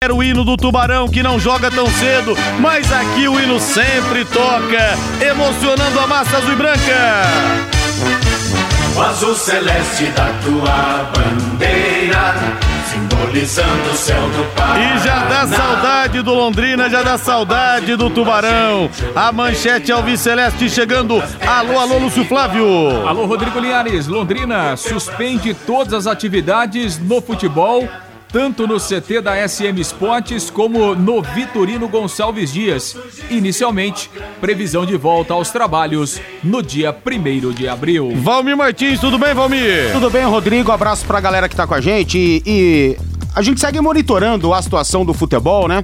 Era o hino do Tubarão que não joga tão cedo, mas aqui o hino sempre toca, emocionando a massa azul e branca. O azul celeste da tua bandeira, simbolizando o céu do Paraná. E já dá saudade do Londrina, já dá saudade do Tubarão. A manchete Alviceleste chegando. Alô, alô, Lúcio Flávio. Alô, Rodrigo Linhares. Londrina suspende todas as atividades no futebol, tanto no CT da SM Esportes como no Vitorino Gonçalves Dias. Inicialmente, previsão de volta aos trabalhos no dia 1 de abril. Valmir Martins, tudo bem, Valmir? Tudo bem, Rodrigo? Abraço pra galera que tá com a gente e, e a gente segue monitorando a situação do futebol, né?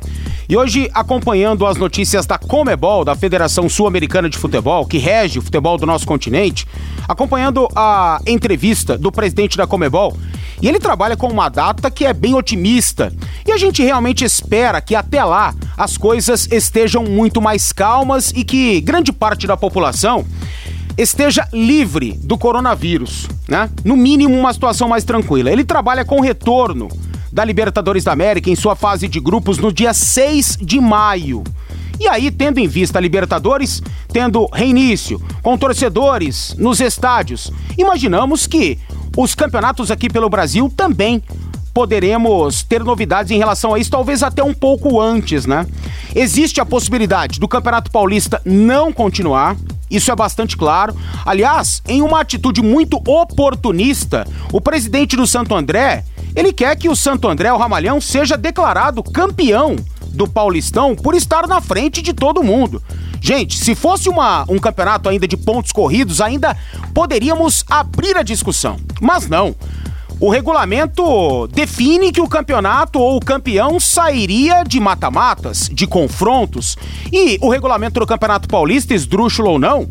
E hoje, acompanhando as notícias da Comebol, da Federação Sul-Americana de Futebol, que rege o futebol do nosso continente, acompanhando a entrevista do presidente da Comebol, e ele trabalha com uma data que é bem otimista. E a gente realmente espera que até lá as coisas estejam muito mais calmas e que grande parte da população esteja livre do coronavírus, né? No mínimo uma situação mais tranquila. Ele trabalha com retorno da Libertadores da América em sua fase de grupos no dia 6 de maio. E aí, tendo em vista a Libertadores, tendo reinício, com torcedores nos estádios, imaginamos que os campeonatos aqui pelo Brasil também poderemos ter novidades em relação a isso, talvez até um pouco antes, né? Existe a possibilidade do Campeonato Paulista não continuar, isso é bastante claro. Aliás, em uma atitude muito oportunista, o presidente do Santo André, ele quer que o Santo André, o Ramalhão, seja declarado campeão do Paulistão por estar na frente de todo mundo. Gente, se fosse uma, um campeonato ainda de pontos corridos, ainda poderíamos abrir a discussão. Mas não. O regulamento define que o campeonato ou o campeão sairia de mata-matas, de confrontos. E o regulamento do Campeonato Paulista, esdrúxulo ou não,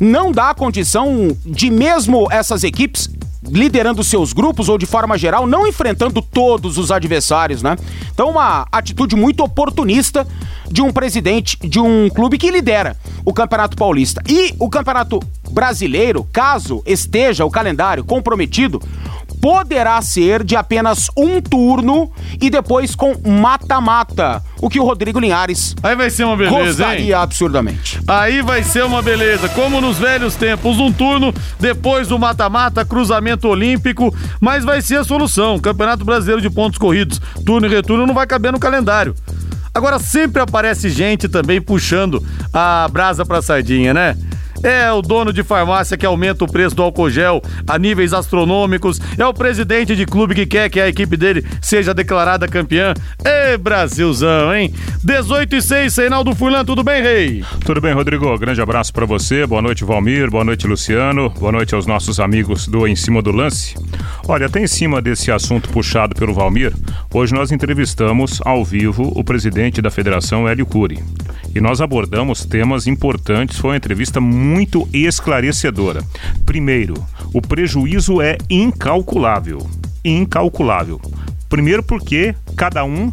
não dá condição de mesmo essas equipes liderando seus grupos ou de forma geral, não enfrentando todos os adversários, né? Então, uma atitude muito oportunista de um presidente de um clube que lidera o Campeonato Paulista. E o Campeonato Brasileiro, caso esteja o calendário comprometido, poderá ser de apenas um turno e depois com mata-mata. O que o Rodrigo Linhares Aí vai ser uma beleza, hein? gostaria absurdamente. Aí vai ser uma beleza, como nos velhos tempos, um turno, depois do mata-mata, cruzamento olímpico, mas vai ser a solução. Campeonato Brasileiro de Pontos Corridos, turno e retorno não vai caber no calendário. Agora sempre aparece gente também puxando a brasa pra sardinha, né? É o dono de farmácia que aumenta o preço do álcool gel a níveis astronômicos. É o presidente de clube que quer que a equipe dele seja declarada campeã. Ê, Brasilzão, hein? 18 e 6, Reinaldo Furlan, tudo bem, rei? Tudo bem, Rodrigo? Grande abraço para você. Boa noite, Valmir. Boa noite, Luciano. Boa noite aos nossos amigos do Em Cima do Lance. Olha, até em cima desse assunto puxado pelo Valmir, hoje nós entrevistamos ao vivo o presidente da Federação, Hélio Cury. E nós abordamos temas importantes. Foi uma entrevista muito esclarecedora. Primeiro, o prejuízo é incalculável. Incalculável. Primeiro porque cada um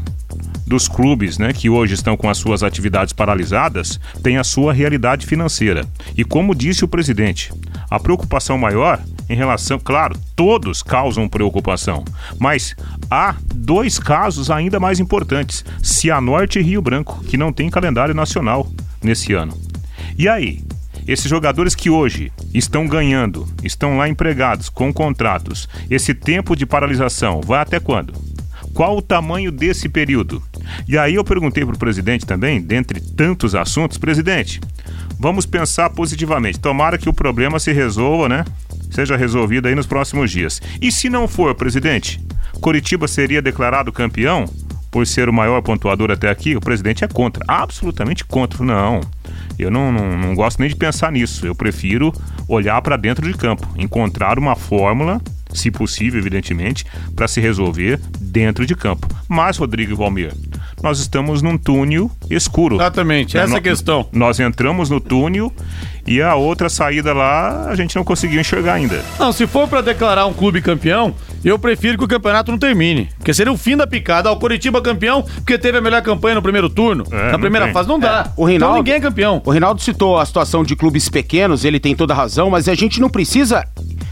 dos clubes, né, que hoje estão com as suas atividades paralisadas, tem a sua realidade financeira. E como disse o presidente, a preocupação maior em relação, claro, todos causam preocupação, mas há dois casos ainda mais importantes: Cianorte e Rio Branco, que não tem calendário nacional nesse ano. E aí, esses jogadores que hoje estão ganhando, estão lá empregados com contratos, esse tempo de paralisação vai até quando? Qual o tamanho desse período? E aí eu perguntei para o presidente também, dentre tantos assuntos, presidente, vamos pensar positivamente. Tomara que o problema se resolva, né? Seja resolvido aí nos próximos dias. E se não for, presidente, Coritiba seria declarado campeão por ser o maior pontuador até aqui? O presidente é contra, absolutamente contra. Não, eu não, não, não gosto nem de pensar nisso. Eu prefiro olhar para dentro de campo, encontrar uma fórmula se possível, evidentemente, para se resolver dentro de campo. Mas, Rodrigo e Valmir, nós estamos num túnel escuro. Exatamente, essa é a No- questão. Nós entramos no túnel e a outra saída lá a gente não conseguiu enxergar ainda. Não, se for pra declarar um clube campeão, eu prefiro que o campeonato não termine. Porque seria o fim da picada. O Coritiba campeão porque teve a melhor campanha no primeiro turno. É, na primeira tem. fase não dá. O Reinaldo, Então ninguém é campeão. O Reinaldo citou a situação de clubes pequenos, ele tem toda a razão, mas a gente não precisa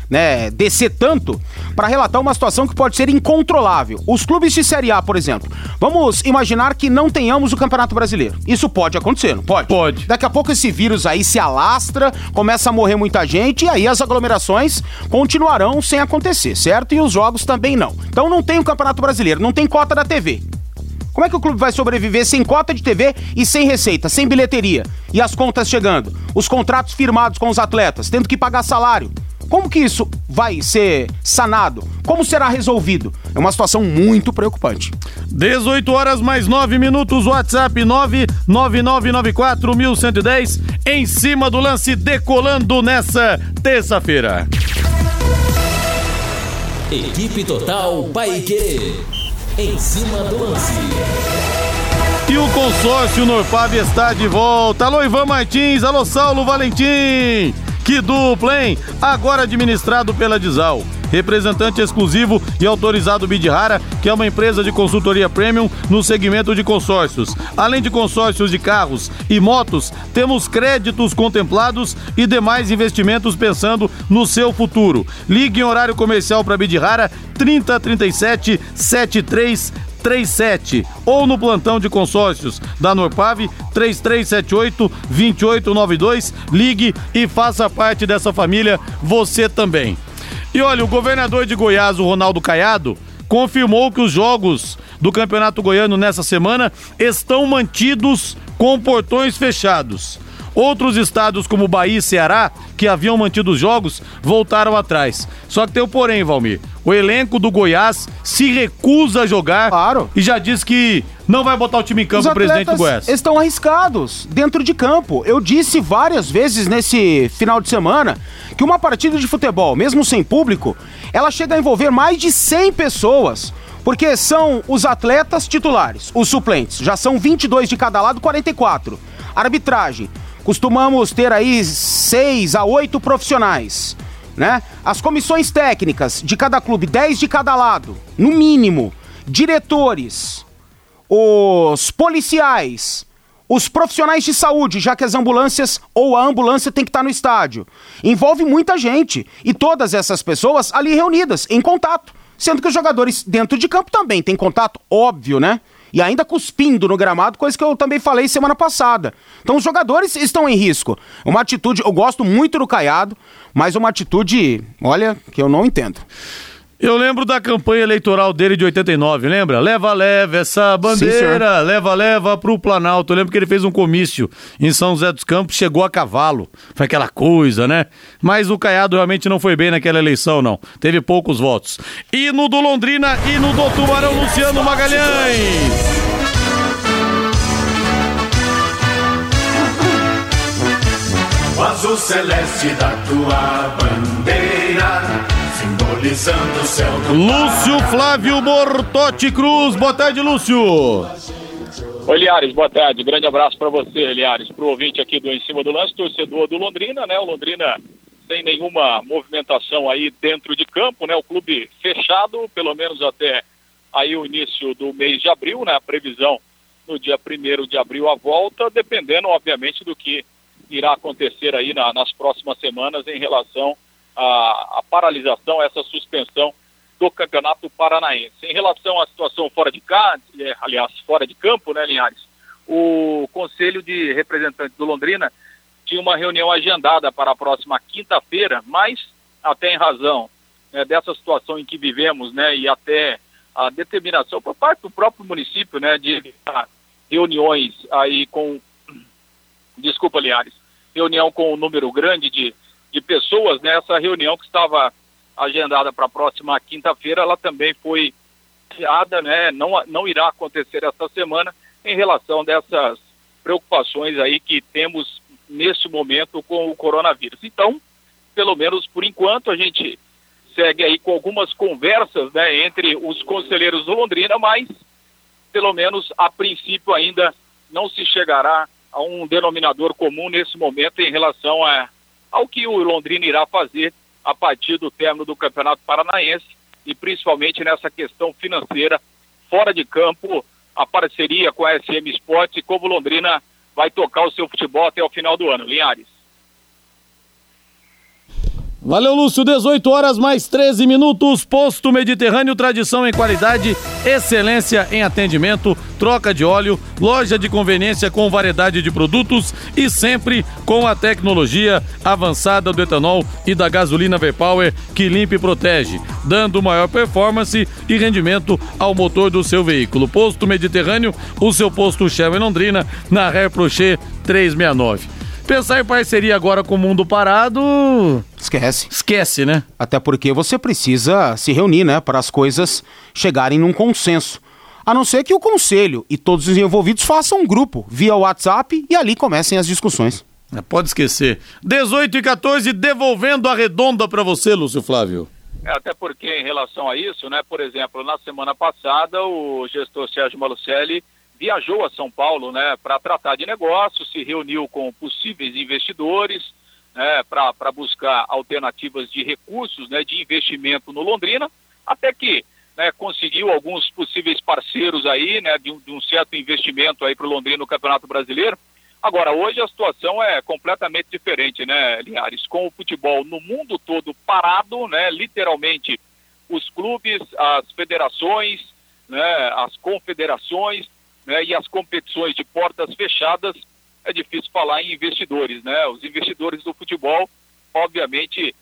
né, descer tanto para relatar uma situação que pode ser incontrolável. Os clubes de Série A, por exemplo. Vamos imaginar que não tenhamos o Campeonato Brasileiro. Isso pode acontecer, não pode? Pode. Daqui a pouco esse vírus aí se alastra, começa a morrer muita gente e aí as aglomerações continuarão sem acontecer, certo? E os jogos também não. Então não tem o Campeonato Brasileiro, não tem cota da TV. Como é que o clube vai sobreviver sem cota de TV e sem receita, sem bilheteria? E as contas chegando, os contratos firmados com os atletas, tendo que pagar salário. Como que isso vai ser sanado? Como será resolvido? É uma situação muito preocupante. 18 horas mais 9 minutos, WhatsApp 999941110, em cima do lance decolando nessa terça-feira. Equipe Total Paique. Em cima do lance. E o consórcio Norfab está de volta. Alô, Ivan Martins. Alô, Saulo Valentim. Que dupla, hein? Agora administrado pela Dizal. Representante exclusivo e autorizado Bidrara, que é uma empresa de consultoria premium no segmento de consórcios. Além de consórcios de carros e motos, temos créditos contemplados e demais investimentos pensando no seu futuro. Ligue em horário comercial para Bidrara 3037 73 37 ou no plantão de consórcios da Norpave 3378 2892. Ligue e faça parte dessa família você também. E olha, o governador de Goiás, o Ronaldo Caiado, confirmou que os jogos do Campeonato Goiano nessa semana estão mantidos com portões fechados. Outros estados, como Bahia e Ceará, que haviam mantido os jogos, voltaram atrás. Só que tem o porém, Valmir. O elenco do Goiás se recusa a jogar Claro. e já diz que não vai botar o time em campo, o presidente do Goiás. estão arriscados dentro de campo. Eu disse várias vezes nesse final de semana que uma partida de futebol, mesmo sem público, ela chega a envolver mais de 100 pessoas. Porque são os atletas titulares, os suplentes, já são 22 de cada lado, 44. Arbitragem, costumamos ter aí 6 a 8 profissionais, né? As comissões técnicas de cada clube, 10 de cada lado, no mínimo. Diretores, os policiais, os profissionais de saúde, já que as ambulâncias ou a ambulância tem que estar no estádio. Envolve muita gente e todas essas pessoas ali reunidas, em contato. Sendo que os jogadores dentro de campo também têm contato, óbvio, né? E ainda cuspindo no gramado, coisa que eu também falei semana passada. Então os jogadores estão em risco. Uma atitude, eu gosto muito do Caiado, mas uma atitude, olha, que eu não entendo. Eu lembro da campanha eleitoral dele de 89, lembra? Leva, leva essa bandeira, leva, leva pro Planalto. Eu lembro que ele fez um comício em São José dos Campos, chegou a cavalo. Foi aquela coisa, né? Mas o Caiado realmente não foi bem naquela eleição, não. Teve poucos votos. E no do Londrina e no do Tubarão, Luciano Magalhães. O azul celeste da tua bandeira, simbolizando o céu do Lúcio Flávio Bortotti Cruz. Boa tarde, Lúcio. Oi, Liares, boa tarde. Grande abraço para você, Liares, para o ouvinte aqui do Em Cima do Lance, torcedor do Londrina, né? O Londrina sem nenhuma movimentação aí dentro de campo, né? O clube fechado, pelo menos até aí o início do mês de abril, né? A previsão no dia 1 de abril a volta, dependendo, obviamente, do que irá acontecer aí na- nas próximas semanas em relação à, à paralisação, essa suspensão do Campeonato Paranaense. Em relação à situação fora de casa, eh, aliás, fora de campo, né, Linhares? O Conselho de Representantes do Londrina tinha uma reunião agendada para a próxima quinta-feira, mas até em razão né, dessa situação em que vivemos, né, e até a determinação por parte do próprio município, né, de evitar reuniões aí com, desculpa, Linhares, reunião com um número grande de, de pessoas, né, essa reunião que estava agendada para a próxima quinta-feira, ela também foi adiada, né, não, não irá acontecer esta semana em relação dessas preocupações aí que temos neste momento com o coronavírus. Então, pelo menos por enquanto, a gente segue aí com algumas conversas né, entre os conselheiros do Londrina, mas pelo menos a princípio ainda não se chegará a um denominador comum nesse momento em relação a, ao que o Londrina irá fazer a partir do término do Campeonato Paranaense e principalmente nessa questão financeira fora de campo, a parceria com a SM Sports e como Londrina vai tocar o seu futebol até o final do ano. Linhares. Valeu, Lúcio. 18 horas mais 13 minutos. Posto Mediterrâneo, tradição em qualidade, excelência em atendimento, troca de óleo, loja de conveniência com variedade de produtos e sempre com a tecnologia avançada do etanol e da gasolina V-Power que limpa e protege, dando maior performance e rendimento ao motor do seu veículo. Posto Mediterrâneo, o seu posto Shell em Londrina, na Reprocher 369. Pensar em parceria agora com o mundo parado. Esquece. Esquece, né? Até porque você precisa se reunir, né? Para as coisas chegarem num consenso. A não ser que o conselho e todos os envolvidos façam um grupo via WhatsApp e ali comecem as discussões. É, pode esquecer. 18 e 14, devolvendo a redonda para você, Lúcio Flávio. É, até porque em relação a isso, né, por exemplo, na semana passada o gestor Sérgio Malucelli viajou a São Paulo né, para tratar de negócios, se reuniu com possíveis investidores né, para buscar alternativas de recursos, né, de investimento no Londrina, até que né, conseguiu alguns possíveis parceiros aí, né, de um, de um certo investimento aí para o Londrina no Campeonato Brasileiro. Agora, hoje a situação é completamente diferente, né, Linhares? Com o futebol no mundo todo parado, né, literalmente os clubes, as federações, né, as confederações né, e as competições de portas fechadas, é difícil falar em investidores, né? Os investidores do futebol, obviamente,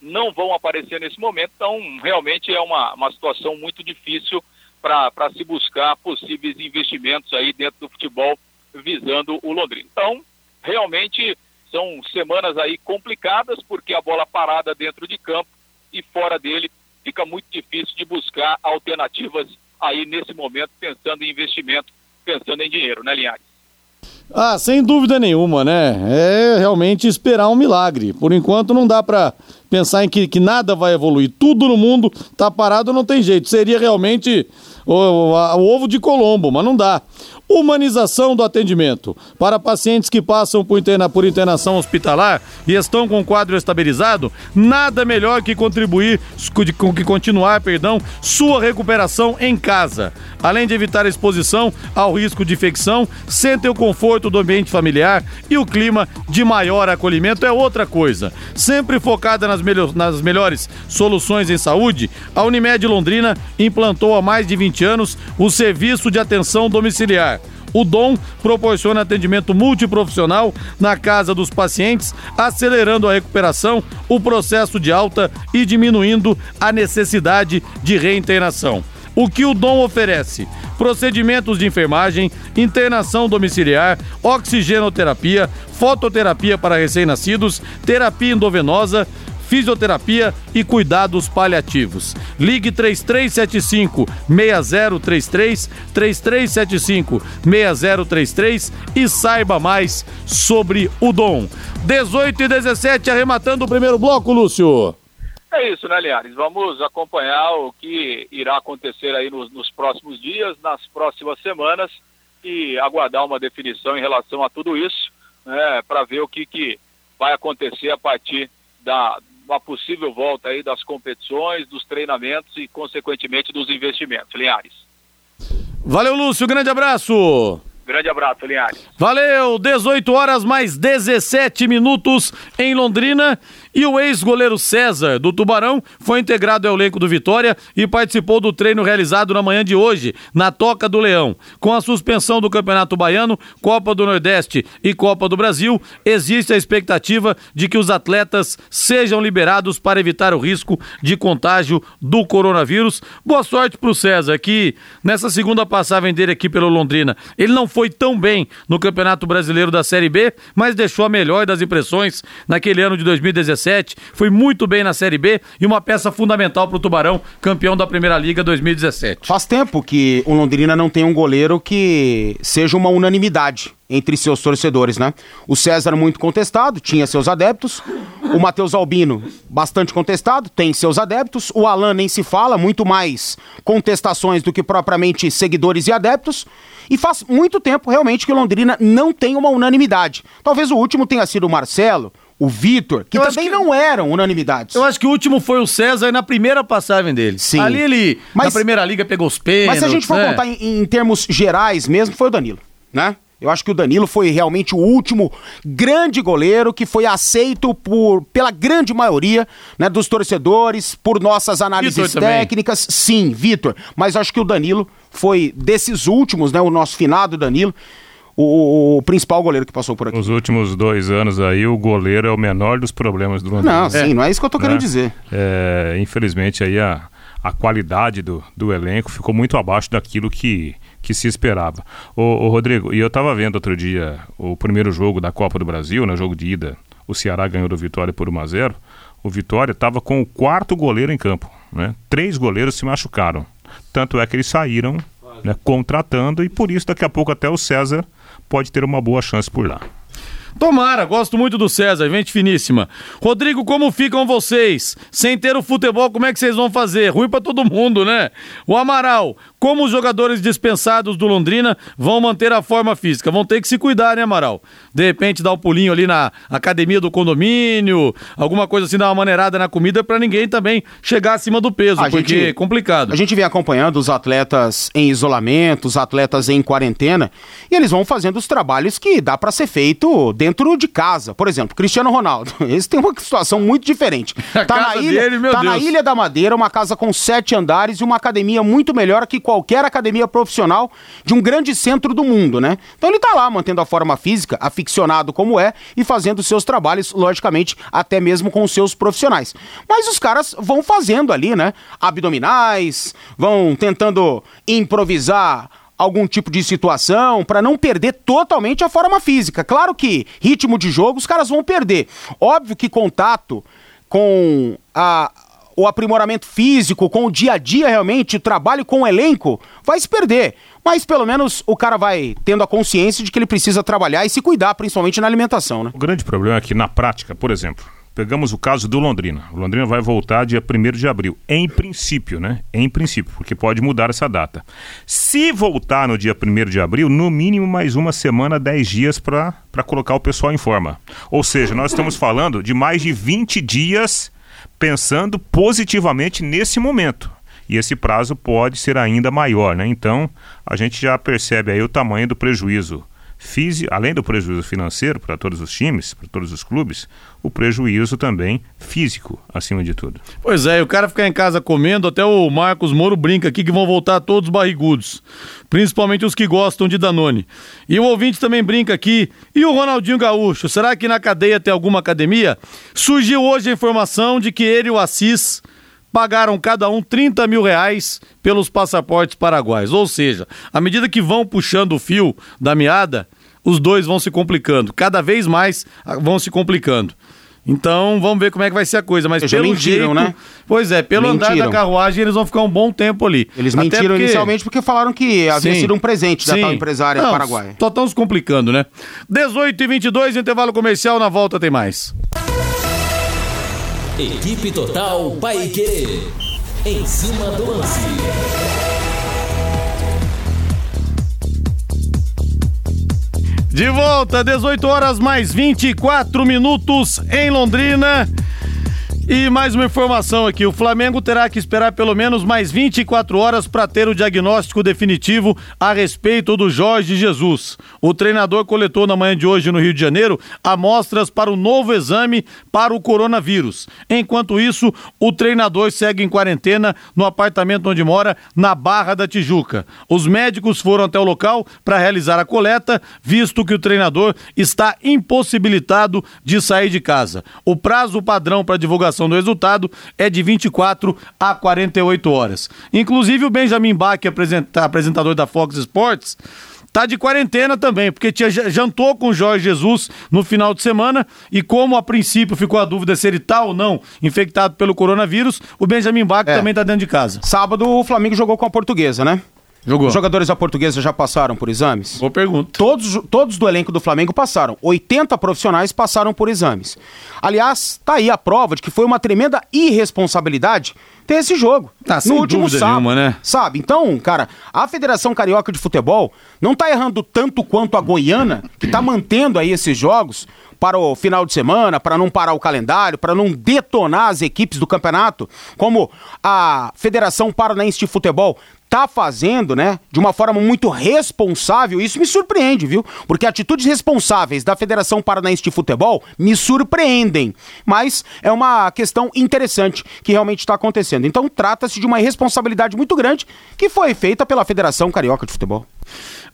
não vão aparecer nesse momento, então realmente é uma, uma situação muito difícil para se buscar possíveis investimentos aí dentro do futebol visando o Londrina. Então, realmente são semanas aí complicadas porque a bola parada dentro de campo e fora dele fica muito difícil de buscar alternativas aí nesse momento pensando em investimento, pensando em dinheiro, né, Linhares? Ah, sem dúvida nenhuma, né? É realmente esperar um milagre. Por enquanto não dá para pensar em que, que nada vai evoluir. Tudo no mundo tá parado, não tem jeito. Seria realmente o, o, o ovo de Colombo, mas não dá. Humanização do atendimento. Para pacientes que passam por, interna, por internação hospitalar e estão com o quadro estabilizado, nada melhor que contribuir, que continuar, perdão, sua recuperação em casa. Além de evitar a exposição ao risco de infecção, sentem o conforto do ambiente familiar e o clima de maior acolhimento é outra coisa. Sempre focada nas, nas melhores soluções em saúde, a Unimed Londrina implantou há mais de 20 anos o serviço de atenção domiciliar o Dom proporciona atendimento multiprofissional na casa dos pacientes, acelerando a recuperação, o processo de alta e diminuindo a necessidade de reintegração. O que o Dom oferece? Procedimentos de enfermagem, internação domiciliar, oxigenoterapia, fototerapia para recém-nascidos, terapia endovenosa, fisioterapia e cuidados paliativos. Ligue 3375 6033 3375 6033 e saiba mais sobre o Dom. 18 e 17 arrematando o primeiro bloco, Lúcio. É isso, né, Liares? Vamos acompanhar o que irá acontecer aí nos, nos próximos dias, nas próximas semanas e aguardar uma definição em relação a tudo isso, né, para ver o que, que vai acontecer a partir da, uma possível volta aí das competições, dos treinamentos e, consequentemente, dos investimentos. Linhares. Valeu, Lúcio. Grande abraço. Grande abraço, Linhares. Valeu, 18 horas mais 17 minutos em Londrina. E o ex-goleiro César, do Tubarão, foi integrado ao elenco do Vitória e participou do treino realizado na manhã de hoje, na Toca do Leão. Com a suspensão do Campeonato Baiano, Copa do Nordeste e Copa do Brasil, existe a expectativa de que os atletas sejam liberados para evitar o risco de contágio do coronavírus. Boa sorte para o César, que nessa segunda passagem dele aqui pelo Londrina, ele não foi tão bem no Campeonato Brasileiro da Série B, mas deixou a melhor das impressões naquele ano de 2017. Foi muito bem na Série B e uma peça fundamental para o Tubarão, campeão da Primeira Liga 2017. Faz tempo que o Londrina não tem um goleiro que seja uma unanimidade entre seus torcedores, né? O César muito contestado, tinha seus adeptos. O Matheus Albino, bastante contestado, tem seus adeptos. O Alan nem se fala, muito mais contestações do que propriamente seguidores e adeptos. E faz muito tempo realmente que Londrina não tem uma unanimidade. Talvez o último tenha sido o Marcelo, o Vitor, que Eu também que- não eram unanimidades. Eu acho que o último foi o César na primeira passagem dele. Sim. Ali ele, na Mas- Primeira Liga, pegou os pênaltis. Mas se a gente for né? contar em, em termos gerais mesmo, foi o Danilo, né? Eu acho que o Danilo foi realmente o último grande goleiro que foi aceito por, pela grande maioria né, dos torcedores, por nossas análises técnicas. Sim, Vitor. Mas acho que o Danilo foi desses últimos, né? O nosso finado Danilo. O, o, principal goleiro que passou por aqui. Nos últimos dois anos aí, o goleiro é o menor dos problemas do Londrina. Não, sim, é. não é isso que eu tô querendo é. dizer. É, infelizmente aí a, a qualidade do, do elenco ficou muito abaixo daquilo que, que se esperava. Ô, ô Rodrigo, e eu estava vendo outro dia o primeiro jogo da Copa do Brasil, no né, jogo de ida, o Ceará ganhou do Vitória por 1 a 0 O Vitória estava com o quarto goleiro em campo. Né? Três goleiros se machucaram. Tanto é que eles saíram né, contratando e por isso daqui a pouco até o César pode ter uma boa chance por lá. Tomara, gosto muito do César, gente finíssima. Rodrigo, como ficam vocês? Sem ter o futebol, como é que vocês vão fazer? Ruim para todo mundo, né? O Amaral, como os jogadores dispensados do Londrina vão manter a forma física? Vão ter que se cuidar, né, Amaral? De repente dar um pulinho ali na academia do condomínio, alguma coisa assim, dar uma maneirada na comida para ninguém também chegar acima do peso, a porque gente, é complicado. A gente vem acompanhando os atletas em isolamento, os atletas em quarentena, e eles vão fazendo os trabalhos que dá para ser feito dentro de casa. Por exemplo, Cristiano Ronaldo. Esse tem uma situação muito diferente. tá na ilha, dele, tá na Ilha da Madeira, uma casa com sete andares e uma academia muito melhor que qualquer academia profissional de um grande centro do mundo, né? Então ele tá lá mantendo a forma física, aficionado como é, e fazendo seus trabalhos, logicamente, até mesmo com os seus profissionais. Mas os caras vão fazendo ali, né? Abdominais, vão tentando improvisar algum tipo de situação para não perder totalmente a forma física. Claro que ritmo de jogo os caras vão perder. Óbvio que contato com a o aprimoramento físico, com o dia a dia realmente, o trabalho com o elenco, vai se perder. Mas pelo menos o cara vai tendo a consciência de que ele precisa trabalhar e se cuidar, principalmente na alimentação, né? O grande problema é que na prática, por exemplo, pegamos o caso do Londrina. O Londrina vai voltar dia 1 de abril. Em princípio, né? Em princípio, porque pode mudar essa data. Se voltar no dia 1 de abril, no mínimo mais uma semana, 10 dias para colocar o pessoal em forma. Ou seja, nós estamos falando de mais de 20 dias pensando positivamente nesse momento. E esse prazo pode ser ainda maior, né? Então, a gente já percebe aí o tamanho do prejuízo físico, além do prejuízo financeiro para todos os times, para todos os clubes, o prejuízo também físico, acima de tudo. Pois é, o cara ficar em casa comendo, até o Marcos Moro brinca aqui que vão voltar todos barrigudos, principalmente os que gostam de Danone. E o ouvinte também brinca aqui, e o Ronaldinho Gaúcho, será que na cadeia tem alguma academia? Surgiu hoje a informação de que ele e o Assis pagaram cada um 30 mil reais pelos passaportes paraguaios. Ou seja, à medida que vão puxando o fio da meada, os dois vão se complicando. Cada vez mais ah, vão se complicando. Então, vamos ver como é que vai ser a coisa. Mas pelo mentiram, jeito, né? Pois é, pelo mentiram. andar da carruagem, eles vão ficar um bom tempo ali. Eles Até mentiram porque... inicialmente porque falaram que havia Sim. sido um presente da Sim. tal empresária Não, paraguaia. Só estão se complicando, né? 18 e 22 intervalo comercial, na volta tem mais. Equipe Total Paique. Em cima do lance. De volta, 18 horas mais 24 minutos em Londrina. E mais uma informação aqui: o Flamengo terá que esperar pelo menos mais 24 horas para ter o diagnóstico definitivo a respeito do Jorge Jesus. O treinador coletou na manhã de hoje no Rio de Janeiro amostras para o novo exame para o coronavírus. Enquanto isso, o treinador segue em quarentena no apartamento onde mora, na Barra da Tijuca. Os médicos foram até o local para realizar a coleta, visto que o treinador está impossibilitado de sair de casa. O prazo padrão para divulgação divulgação do resultado é de 24 a 48 horas. Inclusive o Benjamin Bach, apresentador da Fox Sports, tá de quarentena também, porque tinha, jantou com o Jorge Jesus no final de semana e como a princípio ficou a dúvida se ele tá ou não infectado pelo coronavírus, o Benjamin Bach é. também tá dentro de casa. Sábado o Flamengo jogou com a portuguesa, né? Jogou. Os jogadores da portuguesa já passaram por exames? Boa pergunta. Todos, todos do elenco do Flamengo passaram. 80 profissionais passaram por exames. Aliás, tá aí a prova de que foi uma tremenda irresponsabilidade ter esse jogo. Tá, no último sábado, nenhuma, né? Sabe? Então, cara, a Federação Carioca de Futebol não tá errando tanto quanto a Goiana, que tá mantendo aí esses jogos para o final de semana, para não parar o calendário, para não detonar as equipes do campeonato, como a Federação Paranaense de Futebol tá fazendo, né, de uma forma muito responsável, isso me surpreende, viu? Porque atitudes responsáveis da Federação Paranaense de Futebol me surpreendem. Mas é uma questão interessante que realmente está acontecendo. Então trata-se de uma responsabilidade muito grande que foi feita pela Federação Carioca de Futebol.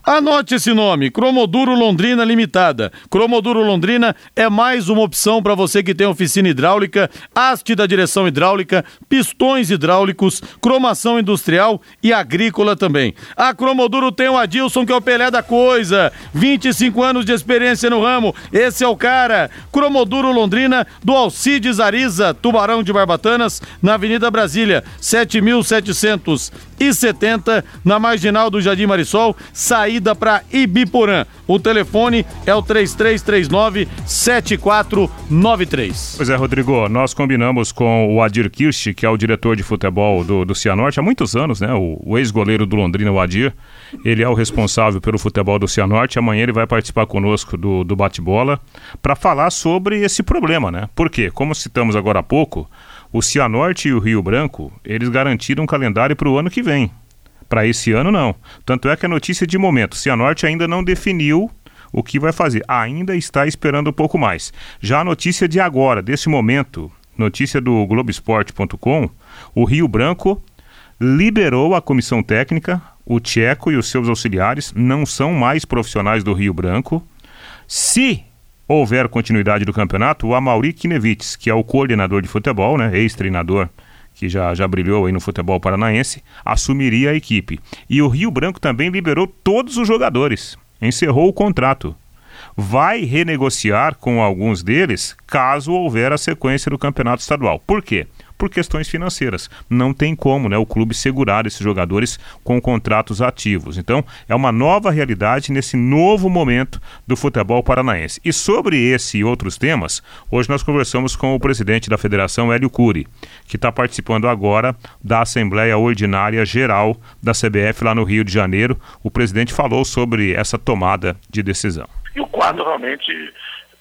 Anote esse nome, Cromoduro Londrina Limitada. Cromoduro Londrina é mais uma opção para você que tem oficina hidráulica, haste da direção hidráulica, pistões hidráulicos, cromação industrial e agrícola também. A Cromoduro tem o Adilson, que é o Pelé da coisa. 25 anos de experiência no ramo. Esse é o cara. Cromoduro Londrina, do Alcides Ariza, Tubarão de Barbatanas, na Avenida Brasília, 7770, na marginal do Jardim Marisol, saída para Ibiporã. O telefone é o 3339 7493. Pois é, Rodrigo, nós combinamos com o Adir Kirsch, que é o diretor de futebol do, do Cianorte há muitos anos, né? O, o ex-goleiro do Londrina, o Adir. Ele é o responsável pelo futebol do Cianorte. Amanhã ele vai participar conosco do, do bate-bola para falar sobre esse problema, né? Por quê? Como citamos agora há pouco, o Cianorte e o Rio Branco, eles garantiram um calendário para o ano que vem. Para esse ano, não. Tanto é que a notícia de momento, Cianorte ainda não definiu o que vai fazer. Ainda está esperando um pouco mais. Já a notícia de agora, desse momento, notícia do Globoesporte.com, o Rio Branco liberou a comissão técnica, o Tcheco e os seus auxiliares não são mais profissionais do Rio Branco. Se houver continuidade do campeonato, o Amauri Kinevitz, que é o coordenador de futebol, né, ex-treinador que já, já brilhou aí no futebol paranaense, assumiria a equipe. E o Rio Branco também liberou todos os jogadores, encerrou o contrato. Vai renegociar com alguns deles caso houver a sequência do campeonato estadual. Por quê? Por questões financeiras. Não tem como né, o clube segurar esses jogadores com contratos ativos. Então, é uma nova realidade nesse novo momento do futebol paranaense. E sobre esse e outros temas, hoje nós conversamos com o presidente da federação, Hélio Cury, que está participando agora da Assembleia Ordinária Geral da CBF lá no Rio de Janeiro. O presidente falou sobre essa tomada de decisão. E o quadro realmente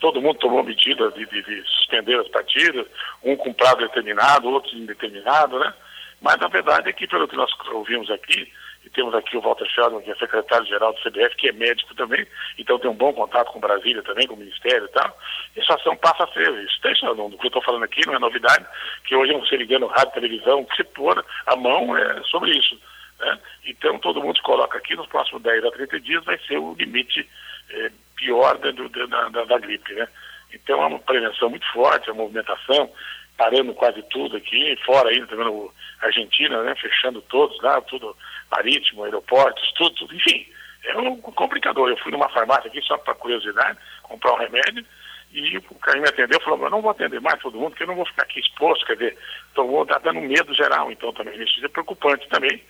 todo mundo tomou medida de, de, de, suspender as partidas, um com prazo determinado, outros indeterminado, né? Mas na verdade é que, pelo que nós ouvimos aqui, e temos aqui o Walter Sheldon, que é secretário-geral do CBF, que é médico também, então tem um bom contato com Brasília também, com o Ministério e tal, essa ação passa a ser, isso deixa, não, do que eu estou falando aqui não é novidade, que hoje você ligando rádio, televisão, que se pôr a mão é sobre isso. Né? Então todo mundo se coloca aqui, nos próximos 10 a 30 dias vai ser o limite é, pior da, da, da, da, gripe, né? Então é uma prevenção muito forte, a movimentação, parando quase tudo aqui, fora ainda também no Argentina, né? Fechando todos lá, tudo marítimo, aeroportos, tudo, tudo, enfim, é um complicador. Eu fui numa farmácia aqui só para curiosidade, comprar um remédio, e o cara me atendeu e falou, eu não vou atender mais todo mundo, porque eu não vou ficar aqui exposto, quer dizer, estou tá dando medo geral, então também isso é preocupante também,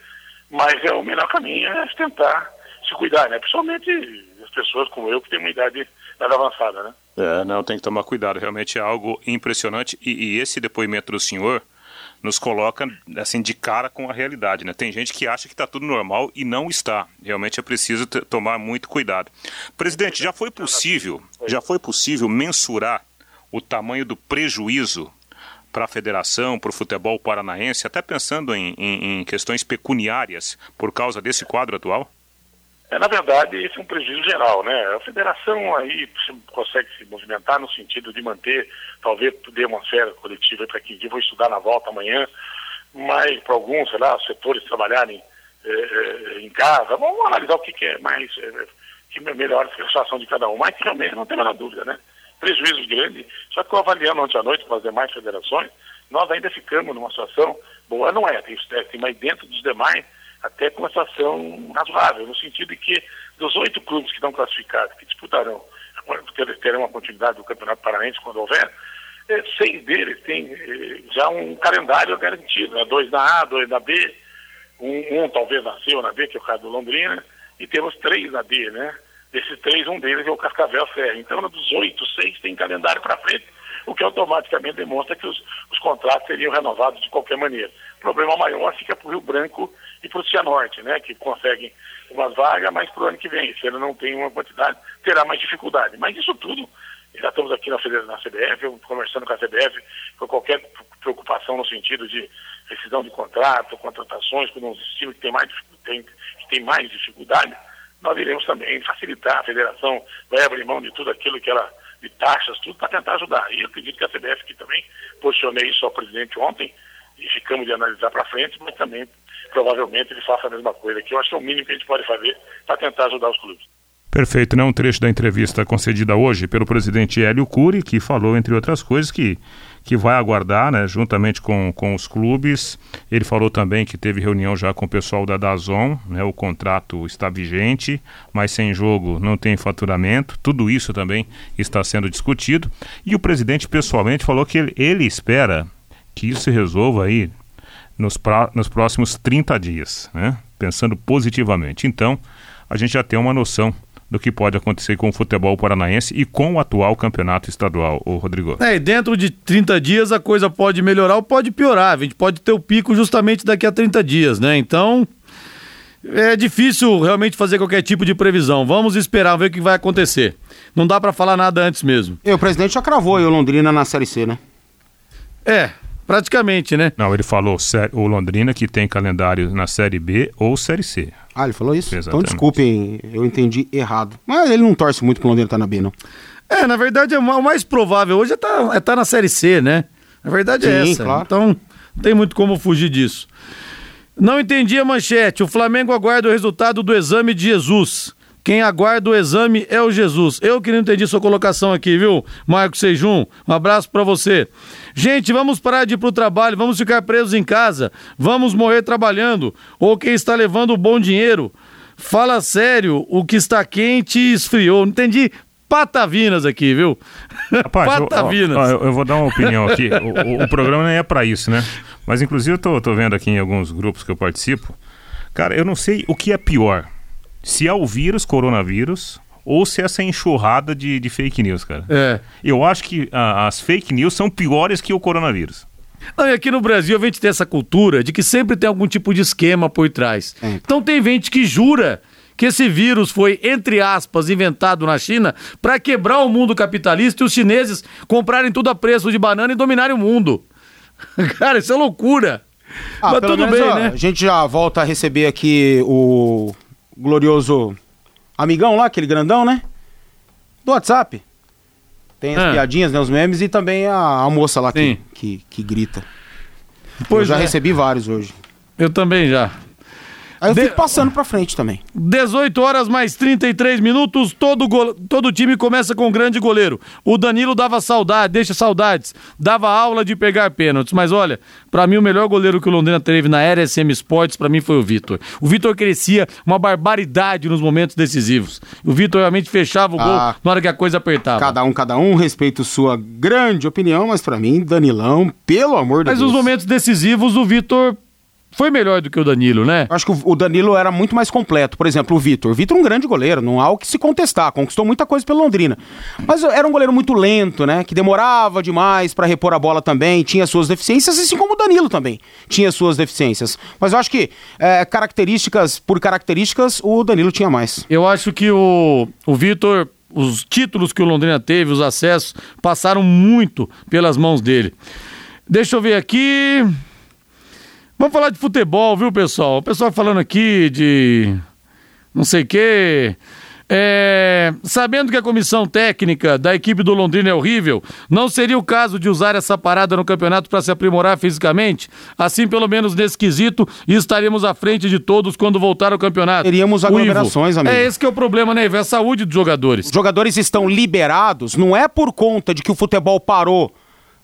mas é o melhor caminho é tentar se cuidar, né? Principalmente pessoas como eu que têm uma idade mais avançada, né? É, não, tem que tomar cuidado. Realmente é algo impressionante. E, e esse depoimento do senhor nos coloca assim de cara com a realidade, né? Tem gente que acha que está tudo normal e não está. Realmente é preciso tomar muito cuidado. Presidente, já foi possível, já foi possível mensurar o tamanho do prejuízo para a federação, para o futebol paranaense, até pensando em, em, em questões pecuniárias por causa desse quadro atual? É, na verdade, esse é um prejuízo geral, né? A federação aí consegue se movimentar no sentido de manter, talvez, dê uma férias coletiva para quem vou estudar na volta amanhã, mas para alguns, sei lá, setores trabalharem é, é, em casa, vamos analisar o que, que é mais, é, que melhora a situação de cada um, mas realmente não tem a dúvida, né? Prejuízo grande, só que eu avaliando ontem à noite com as demais federações, nós ainda ficamos numa situação boa, não é, tem, tem mais dentro dos demais até com uma situação razoável, no sentido de que dos oito clubes que estão classificados, que disputarão, terão uma continuidade do Campeonato Paraense quando houver, é, seis deles têm é, já um calendário garantido, né? dois na A, dois na B, um, um talvez nasceu na B, que é o caso do Londrina, e temos três na D, né? Desses três, um deles é o Cascavel Serra. Então, dos oito, seis têm calendário para frente, o que automaticamente demonstra que os, os contratos seriam renovados de qualquer maneira. O problema maior fica para o Rio Branco e para o Cianorte, né, que conseguem umas vagas, mas para o ano que vem, se ele não tem uma quantidade, terá mais dificuldade. Mas isso tudo, já estamos aqui na, CBF, conversando com a CBF, com qualquer preocupação no sentido de rescisão de contrato, contratações por um estilo que tem mais, tem, que tem mais dificuldade, nós iremos também facilitar. A federação vai abrir mão de tudo aquilo que ela, de taxas, tudo, para tentar ajudar. E eu acredito que a CBF, que também posicionei isso ao presidente ontem, e ficamos de analisar para frente, mas também provavelmente ele faça a mesma coisa, que eu acho que é o mínimo que a gente pode fazer para tentar ajudar os clubes. Perfeito, né? Um trecho da entrevista concedida hoje pelo presidente Hélio Cury, que falou, entre outras coisas, que, que vai aguardar, né, juntamente com, com os clubes. Ele falou também que teve reunião já com o pessoal da Dazon, né? O contrato está vigente, mas sem jogo não tem faturamento. Tudo isso também está sendo discutido. E o presidente pessoalmente falou que ele, ele espera que isso se resolva aí nos, pra, nos próximos 30 dias, né? Pensando positivamente. Então, a gente já tem uma noção do que pode acontecer com o futebol paranaense e com o atual campeonato estadual, o Rodrigo. É, e dentro de 30 dias a coisa pode melhorar ou pode piorar. A gente pode ter o pico justamente daqui a 30 dias, né? Então, é difícil realmente fazer qualquer tipo de previsão. Vamos esperar ver o que vai acontecer. Não dá para falar nada antes mesmo. E o presidente já cravou aí o Londrina na Série C, né? É, praticamente, né? Não, ele falou o Londrina que tem calendário na Série B ou Série C. Ah, ele falou isso? Então Exatamente. Então desculpem, eu entendi errado. Mas ele não torce muito pro Londrina tá na B, não. É, na verdade, é o mais provável hoje é estar é tá na Série C, né? A verdade é Sim, essa. claro. Então, não tem muito como fugir disso. Não entendi a manchete. O Flamengo aguarda o resultado do exame de Jesus. Quem aguarda o exame é o Jesus. Eu que não entendi sua colocação aqui, viu, Marco Sejum? Um abraço pra você. Gente, vamos parar de ir pro trabalho, vamos ficar presos em casa, vamos morrer trabalhando. Ou quem está levando o bom dinheiro. Fala sério, o que está quente esfriou. Não entendi patavinas aqui, viu? Rapaz, eu, patavinas. ó, eu, eu vou dar uma opinião aqui. O, o- o programa nem é pra isso, né? Mas inclusive eu tô, tô vendo aqui em alguns grupos que eu participo. Cara, eu não sei o que é pior. Se é o vírus, coronavírus, ou se é essa enxurrada de, de fake news, cara. É. Eu acho que ah, as fake news são piores que o coronavírus. Não, e aqui no Brasil a gente tem essa cultura de que sempre tem algum tipo de esquema por trás. É. Então tem gente que jura que esse vírus foi, entre aspas, inventado na China para quebrar o mundo capitalista e os chineses comprarem tudo a preço de banana e dominarem o mundo. Cara, isso é loucura. Ah, Mas tudo menos, bem, ó, né? A gente já volta a receber aqui o glorioso amigão lá, aquele grandão, né? Do WhatsApp. Tem as Ah. piadinhas, né? Os memes e também a, a moça lá que, que, que grita. Pois eu já é. recebi vários hoje. Eu também já. Aí eu De- fico passando pra frente também. 18 horas mais 33 minutos, todo, go... todo time começa com um grande goleiro. O Danilo dava saudade, deixa saudades, dava aula de pegar pênaltis, mas olha, pra mim o melhor goleiro que o Londrina teve na era SM Sports, pra mim foi o Vitor. O Vitor crescia uma barbaridade nos momentos decisivos. O Vitor realmente fechava o gol Ah. na hora que a coisa apertava. Cada um, cada um, respeito sua grande opinião, mas pra mim, Danilão, pelo amor de Mas Deus. nos momentos decisivos o Vitor foi melhor do que o Danilo, né? Acho que o Danilo era muito mais completo. Por exemplo, o Vitor. O Vitor é um grande goleiro, não há o que se contestar. Conquistou muita coisa pelo Londrina. Mas era um goleiro muito lento, né? Que demorava demais pra repor a bola também. Tinha suas deficiências, assim como o Danilo também tinha suas deficiências. Mas eu acho que é, características por características, o Danilo tinha mais. Eu acho que o, o Vitor, os títulos que o Londrina teve, os acessos, passaram muito pelas mãos dele. Deixa eu ver aqui. Vamos falar de futebol, viu, pessoal? O pessoal falando aqui de não sei o quê. É, sabendo que a comissão técnica da equipe do Londrina é horrível, não seria o caso de usar essa parada no campeonato para se aprimorar fisicamente? Assim, pelo menos nesse quesito, estaremos à frente de todos quando voltar ao campeonato. Teríamos aglomerações, amigo. É esse que é o problema, né, Ivo? É a saúde dos jogadores. Os jogadores estão liberados, não é por conta de que o futebol parou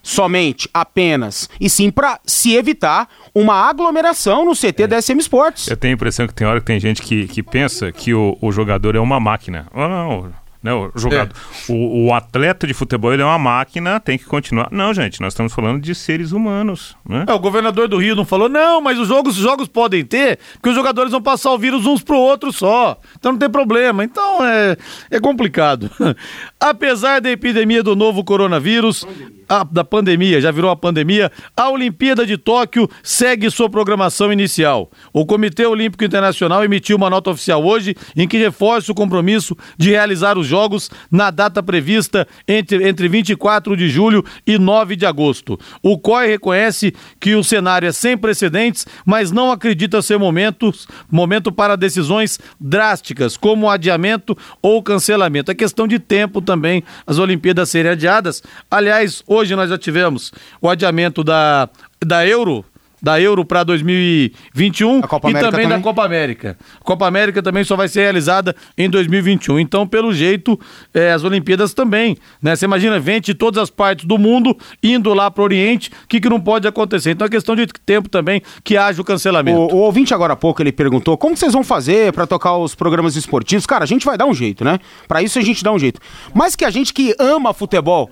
somente, apenas, e sim pra se evitar uma aglomeração no CT da SM Sports. Eu tenho a impressão que tem hora que tem gente que, que pensa que o, o jogador é uma máquina. Não, não, o, jogador, o, o atleta de futebol ele é uma máquina, tem que continuar. Não, gente, nós estamos falando de seres humanos. Né? É, o governador do Rio não falou, não, mas os jogos, os jogos podem ter, porque os jogadores vão passar o vírus uns pro outro só. Então não tem problema. Então é, é complicado. Apesar da epidemia do novo coronavírus, a, da pandemia, já virou a pandemia, a Olimpíada de Tóquio segue sua programação inicial. O Comitê Olímpico Internacional emitiu uma nota oficial hoje em que reforça o compromisso de realizar os Jogos na data prevista entre, entre 24 de julho e 9 de agosto. O COI reconhece que o cenário é sem precedentes, mas não acredita ser momentos, momento para decisões drásticas, como adiamento ou cancelamento. É questão de tempo também as Olimpíadas serem adiadas. Aliás, hoje nós já tivemos o adiamento da, da Euro da Euro para 2021 e também, também, da Copa América. A Copa América também só vai ser realizada em 2021. Então, pelo jeito, é, as Olimpíadas também. Né? Você imagina, vem de todas as partes do mundo indo lá para o Oriente, o que, que não pode acontecer? Então é questão de tempo também que haja o cancelamento. O, o ouvinte agora há pouco ele perguntou como vocês vão fazer para tocar os programas esportivos. Cara, a gente vai dar um jeito, né? Para isso a gente dá um jeito. Mas que a gente que ama futebol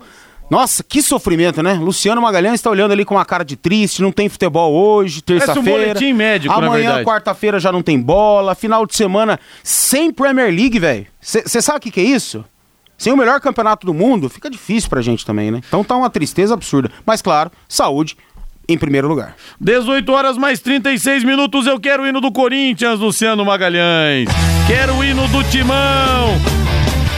nossa, que sofrimento, né? Luciano Magalhães está olhando ali com uma cara de triste, não tem futebol hoje, terça-feira. Um médico, Amanhã, quarta-feira, já não tem bola. Final de semana, sem Premier League, velho. Você sabe o que, que é isso? Sem o melhor campeonato do mundo, fica difícil pra gente também, né? Então tá uma tristeza absurda. Mas claro, saúde em primeiro lugar. 18 horas mais 36 minutos, eu quero o hino do Corinthians, Luciano Magalhães. Quero o hino do Timão.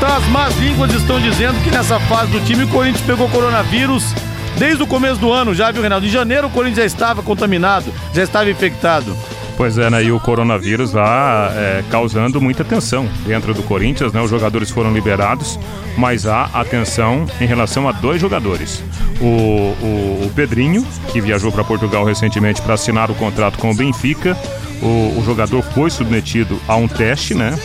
Tá, as más línguas estão dizendo que nessa fase do time o Corinthians pegou coronavírus desde o começo do ano, já viu, Reinaldo? Em janeiro o Corinthians já estava contaminado, já estava infectado. Pois é, né? E o coronavírus lá é, causando muita tensão dentro do Corinthians, né? Os jogadores foram liberados, mas há atenção em relação a dois jogadores. O, o, o Pedrinho, que viajou para Portugal recentemente para assinar o contrato com o Benfica, o, o jogador foi submetido a um teste, né?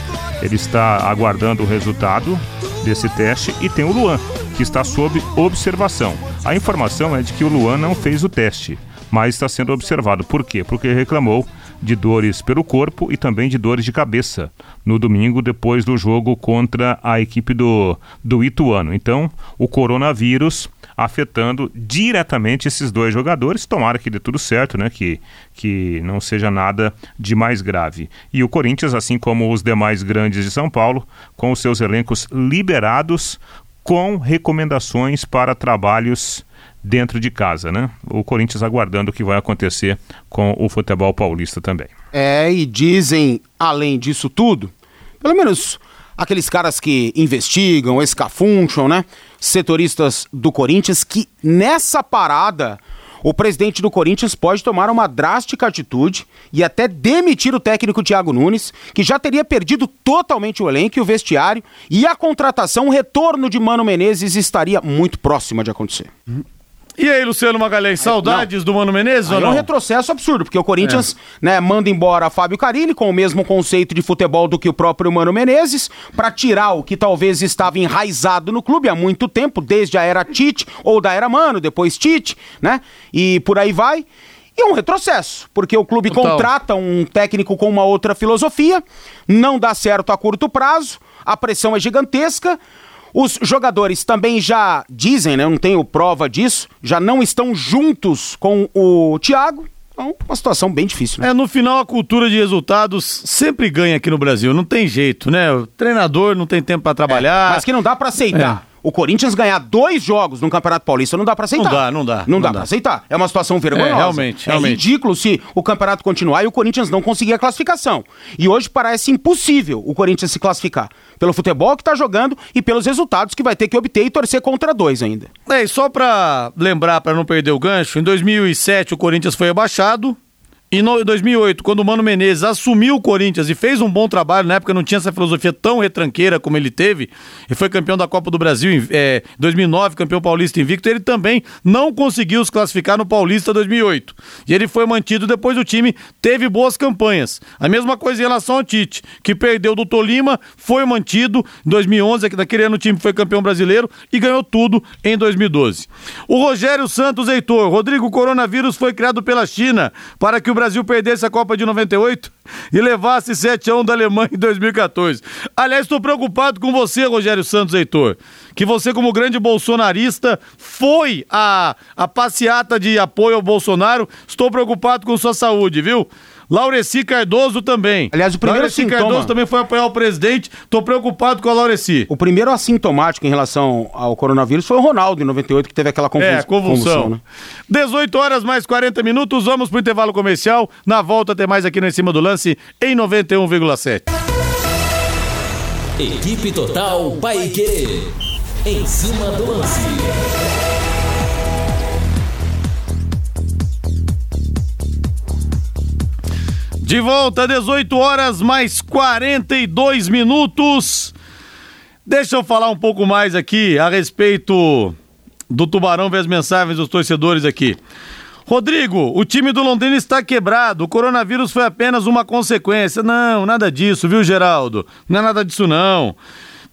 Ele está aguardando o resultado desse teste e tem o Luan, que está sob observação. A informação é de que o Luan não fez o teste, mas está sendo observado. Por quê? Porque reclamou de dores pelo corpo e também de dores de cabeça no domingo depois do jogo contra a equipe do, do Ituano. Então, o coronavírus afetando diretamente esses dois jogadores. Tomara que dê tudo certo, né? Que, que não seja nada de mais grave. E o Corinthians, assim como os demais grandes de São Paulo, com os seus elencos liberados, com recomendações para trabalhos dentro de casa, né? O Corinthians aguardando o que vai acontecer com o futebol paulista também. É, e dizem, além disso tudo, pelo menos aqueles caras que investigam, escafuncham, né? Setoristas do Corinthians, que nessa parada o presidente do Corinthians pode tomar uma drástica atitude e até demitir o técnico Thiago Nunes, que já teria perdido totalmente o elenco e o vestiário, e a contratação, o retorno de Mano Menezes estaria muito próxima de acontecer. E aí, Luciano Magalhães, saudades não. do Mano Menezes aí ou não? É um retrocesso absurdo, porque o Corinthians é. né, manda embora Fábio Carilli com o mesmo conceito de futebol do que o próprio Mano Menezes, para tirar o que talvez estava enraizado no clube há muito tempo, desde a era Tite ou da era Mano, depois Tite, né? E por aí vai. E é um retrocesso, porque o clube Total. contrata um técnico com uma outra filosofia, não dá certo a curto prazo, a pressão é gigantesca. Os jogadores também já dizem, né? Não tenho prova disso, já não estão juntos com o Thiago. Então, uma situação bem difícil. Né? É, no final a cultura de resultados sempre ganha aqui no Brasil, não tem jeito, né? O treinador não tem tempo para trabalhar. É, mas que não dá para aceitar. É o Corinthians ganhar dois jogos no Campeonato Paulista não dá para aceitar. Não dá, não dá. Não, não dá, dá. para aceitar. É uma situação vergonhosa. É, realmente, realmente. É ridículo se o campeonato continuar e o Corinthians não conseguir a classificação. E hoje parece impossível o Corinthians se classificar. Pelo futebol que tá jogando e pelos resultados que vai ter que obter e torcer contra dois ainda. É, e só para lembrar, para não perder o gancho, em 2007 o Corinthians foi em 2008, quando o Mano Menezes assumiu o Corinthians e fez um bom trabalho, na época não tinha essa filosofia tão retranqueira como ele teve, e foi campeão da Copa do Brasil em é, 2009, campeão paulista invicto, ele também não conseguiu se classificar no Paulista 2008. E ele foi mantido depois o time teve boas campanhas. A mesma coisa em relação ao Tite, que perdeu do Tolima, foi mantido em 2011, naquele ano o time foi campeão brasileiro e ganhou tudo em 2012. O Rogério Santos Heitor, Rodrigo Coronavírus foi criado pela China para que o Brasil perdesse a Copa de 98 e levasse 7 a 1 da Alemanha em 2014. Aliás, estou preocupado com você, Rogério Santos Heitor, que você, como grande bolsonarista, foi a, a passeata de apoio ao Bolsonaro. Estou preocupado com sua saúde, viu? Laureci Cardoso também. Aliás, o primeiro Laureci sintoma- Cardoso também foi apoiar o presidente. Tô preocupado com a Laureci. O primeiro assintomático em relação ao coronavírus foi o Ronaldo, em 98, que teve aquela confus- É, convulsão. né? 18 horas mais 40 minutos, vamos pro intervalo comercial. Na volta tem mais aqui no Em Cima do Lance em 91,7. Equipe Total Paique. Em cima do lance. De volta, 18 horas mais 42 minutos. Deixa eu falar um pouco mais aqui a respeito do Tubarão ver as mensagens dos torcedores aqui. Rodrigo, o time do Londrina está quebrado. O coronavírus foi apenas uma consequência. Não, nada disso, viu, Geraldo? Não é nada disso, não.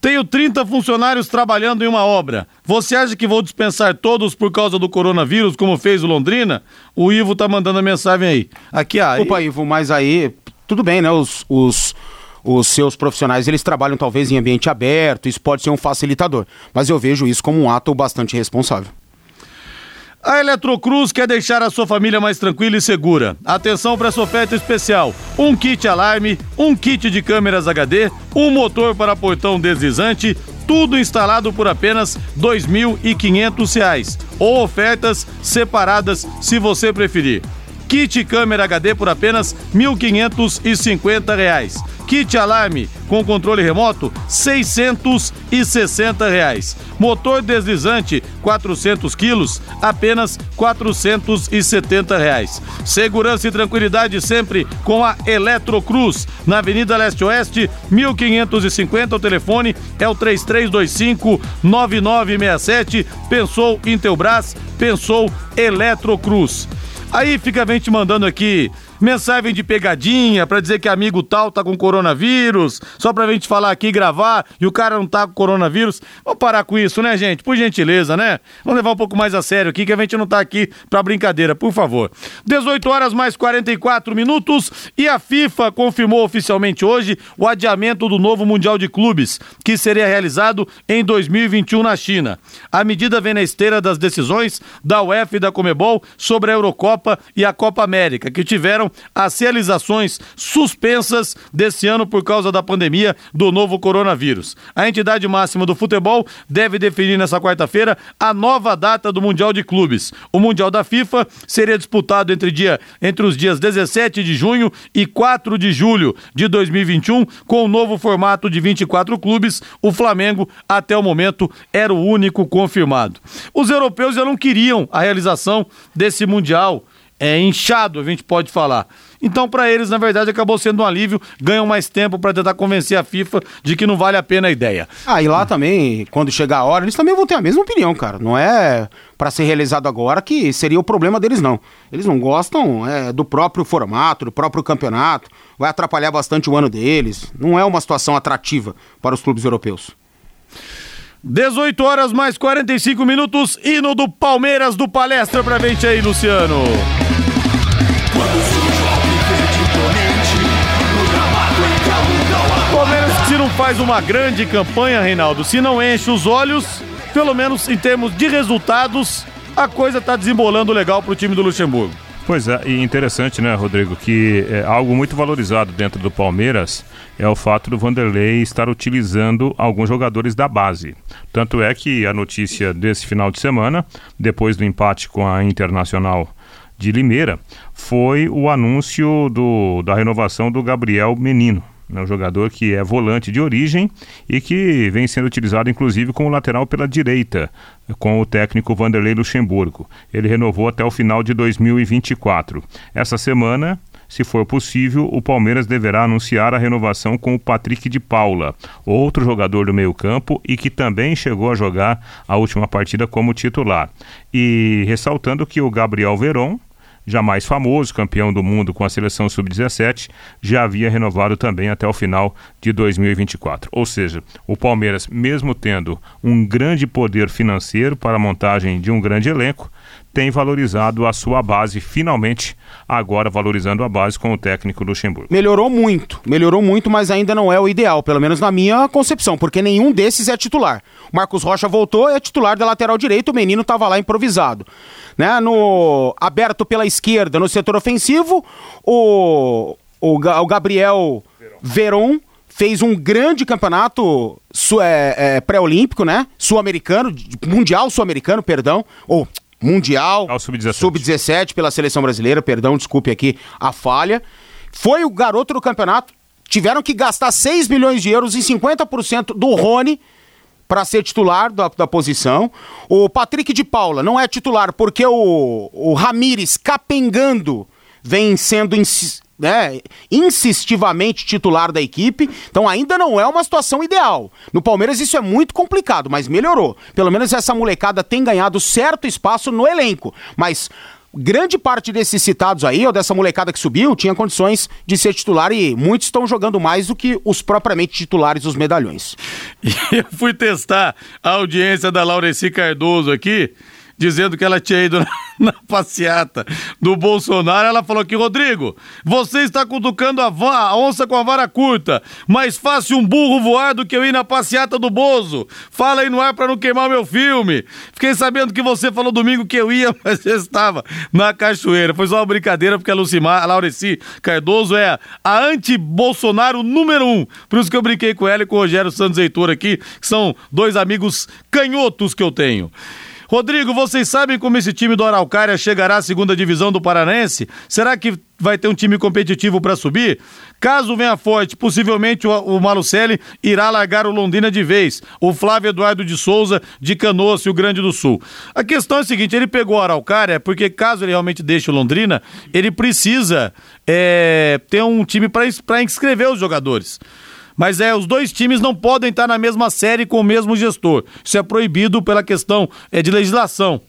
Tenho 30 funcionários trabalhando em uma obra. Você acha que vou dispensar todos por causa do coronavírus, como fez o Londrina? O Ivo tá mandando a mensagem aí. Aqui, ah. Desculpa, Ivo, mas aí, tudo bem, né? Os, os, os seus profissionais, eles trabalham talvez em ambiente aberto, isso pode ser um facilitador. Mas eu vejo isso como um ato bastante responsável. A Eletrocruz quer deixar a sua família mais tranquila e segura. Atenção para essa oferta especial: um kit alarme, um kit de câmeras HD, um motor para portão deslizante, tudo instalado por apenas R$ 2.500 ou ofertas separadas se você preferir. Kit câmera HD por apenas R$ 1.550. Kit alarme com controle remoto, 660 reais. Motor deslizante, 400 quilos, apenas 470 reais. Segurança e tranquilidade sempre com a Eletrocruz. Na Avenida Leste Oeste, 1550. O telefone é o 3325-9967. Pensou Intelbras, pensou Eletrocruz. Aí fica vem te mandando aqui mensagem de pegadinha pra dizer que amigo tal tá com coronavírus, só pra gente falar aqui e gravar e o cara não tá com coronavírus. Vamos parar com isso, né, gente? Por gentileza, né? Vamos levar um pouco mais a sério aqui que a gente não tá aqui pra brincadeira, por favor. 18 horas mais 44 minutos e a FIFA confirmou oficialmente hoje o adiamento do novo Mundial de Clubes, que seria realizado em 2021 na China. A medida vem na esteira das decisões da UEFA e da Comebol sobre a Eurocopa e a Copa América, que tiveram as realizações suspensas desse ano por causa da pandemia do novo coronavírus. A entidade máxima do futebol deve definir nessa quarta-feira a nova data do Mundial de Clubes. O Mundial da FIFA seria disputado entre, dia, entre os dias 17 de junho e 4 de julho de 2021, com o novo formato de 24 clubes. O Flamengo, até o momento, era o único confirmado. Os europeus já não queriam a realização desse Mundial é inchado, a gente pode falar. Então, para eles, na verdade, acabou sendo um alívio, ganham mais tempo para tentar convencer a FIFA de que não vale a pena a ideia. Ah, e lá também, quando chegar a hora, eles também vão ter a mesma opinião, cara. Não é para ser realizado agora que seria o problema deles, não. Eles não gostam é, do próprio formato, do próprio campeonato, vai atrapalhar bastante o ano deles. Não é uma situação atrativa para os clubes europeus. 18 horas mais 45 minutos, hino do Palmeiras do Palestra pra gente aí, Luciano. Faz uma grande campanha, Reinaldo, se não enche os olhos, pelo menos em termos de resultados, a coisa tá desembolando legal pro time do Luxemburgo. Pois é, e interessante, né, Rodrigo, que é algo muito valorizado dentro do Palmeiras é o fato do Vanderlei estar utilizando alguns jogadores da base. Tanto é que a notícia desse final de semana, depois do empate com a Internacional de Limeira, foi o anúncio do, da renovação do Gabriel Menino. Né, Um jogador que é volante de origem e que vem sendo utilizado inclusive como lateral pela direita, com o técnico Vanderlei Luxemburgo. Ele renovou até o final de 2024. Essa semana, se for possível, o Palmeiras deverá anunciar a renovação com o Patrick de Paula, outro jogador do meio-campo e que também chegou a jogar a última partida como titular. E ressaltando que o Gabriel Veron, jamais famoso, campeão do mundo com a seleção sub-17, já havia renovado também até o final de 2024. Ou seja, o Palmeiras, mesmo tendo um grande poder financeiro para a montagem de um grande elenco, tem valorizado a sua base, finalmente agora valorizando a base com o técnico Luxemburgo. Melhorou muito, melhorou muito, mas ainda não é o ideal, pelo menos na minha concepção, porque nenhum desses é titular. Marcos Rocha voltou, é titular da lateral direito, o menino estava lá improvisado. Né? No aberto pela esquerda, no setor ofensivo, o, o, o Gabriel Veron fez um grande campeonato é, é, pré-olímpico, né? Sul-americano, mundial sul-americano, perdão, ou mundial sub-17 sub pela seleção brasileira, perdão, desculpe aqui a falha. Foi o garoto do campeonato. Tiveram que gastar 6 milhões de euros em 50% do Rony para ser titular da, da, posição. O Patrick de Paula não é titular porque o, o Ramires capengando vem sendo né, insistivamente titular da equipe, então ainda não é uma situação ideal. No Palmeiras isso é muito complicado, mas melhorou. Pelo menos essa molecada tem ganhado certo espaço no elenco, mas grande parte desses citados aí, ou dessa molecada que subiu, tinha condições de ser titular e muitos estão jogando mais do que os propriamente titulares dos medalhões. E eu fui testar a audiência da Laureci Cardoso aqui dizendo que ela tinha ido na, passeata do Bolsonaro. Ela falou aqui, Rodrigo, você está cutucando a, a, onça com a vara curta. Mais fácil um burro voar do que eu ir na passeata do Bozo. Fala aí no ar para não queimar meu filme. Fiquei sabendo que você falou domingo que eu ia, mas eu estava na cachoeira. Foi só uma brincadeira, porque a Lucimar, a Laureci Cardoso é a anti-Bolsonaro número um. Por isso que eu brinquei com ela e com o Rogério Santos Heitor aqui, que são dois amigos canhotos que eu tenho. Rodrigo, vocês sabem como esse time do Araucária chegará à segunda divisão do Paranense? Será que vai ter um time competitivo para subir? Caso venha forte, possivelmente o, o Malucelli irá largar o Londrina de vez. O Flávio Eduardo de Souza, de Canoas, Rio Grande do Sul. A questão é a seguinte: ele pegou o Araucária porque, caso ele realmente deixe o Londrina, ele precisa é, ter um time para inscrever os jogadores. Mas é, os dois times não podem estar na mesma série com o mesmo gestor. Isso é proibido pela questão é, de legislação.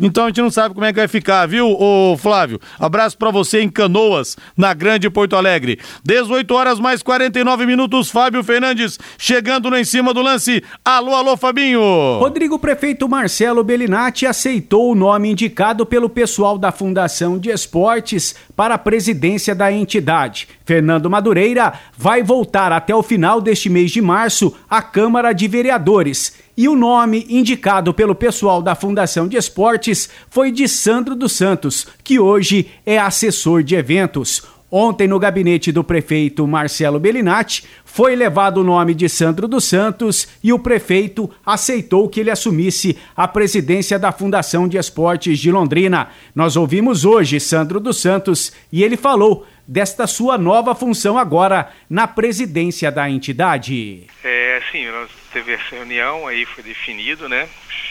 Então a gente não sabe como é que vai ficar, viu, ô Flávio? Abraço para você em Canoas, na Grande Porto Alegre. 18 horas mais 49 minutos, Fábio Fernandes chegando no em cima do lance. Alô, alô, Fabinho. Rodrigo Prefeito Marcelo Bellinati aceitou o nome indicado pelo pessoal da Fundação de Esportes para a presidência da entidade. Fernando Madureira vai voltar até o final deste mês de março à Câmara de Vereadores e o nome indicado pelo pessoal da Fundação de Esportes foi de Sandro dos Santos, que hoje é assessor de eventos. Ontem, no gabinete do prefeito Marcelo Bellinati, foi levado o nome de Sandro dos Santos e o prefeito aceitou que ele assumisse a presidência da Fundação de Esportes de Londrina. Nós ouvimos hoje Sandro dos Santos e ele falou desta sua nova função agora na presidência da entidade. É, sim, nós teve essa reunião, aí foi definido, né?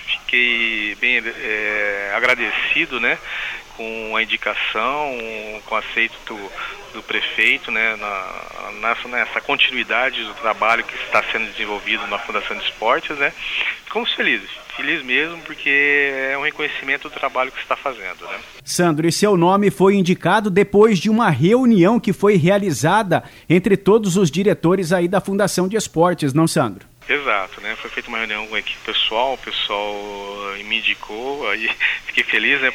Fiquei bem é, agradecido, né? Com a indicação, com o aceito do, prefeito, né? Na, nessa, nessa continuidade do trabalho que está sendo desenvolvido na Fundação de Esportes, né? Ficamos felizes feliz mesmo porque é um reconhecimento do trabalho que está fazendo. Né? Sandro, e seu nome foi indicado depois de uma reunião que foi realizada entre todos os diretores aí da Fundação de Esportes, não, Sandro? Exato, né? Foi feita uma reunião com a equipe pessoal, o pessoal me indicou, aí fiquei feliz, né?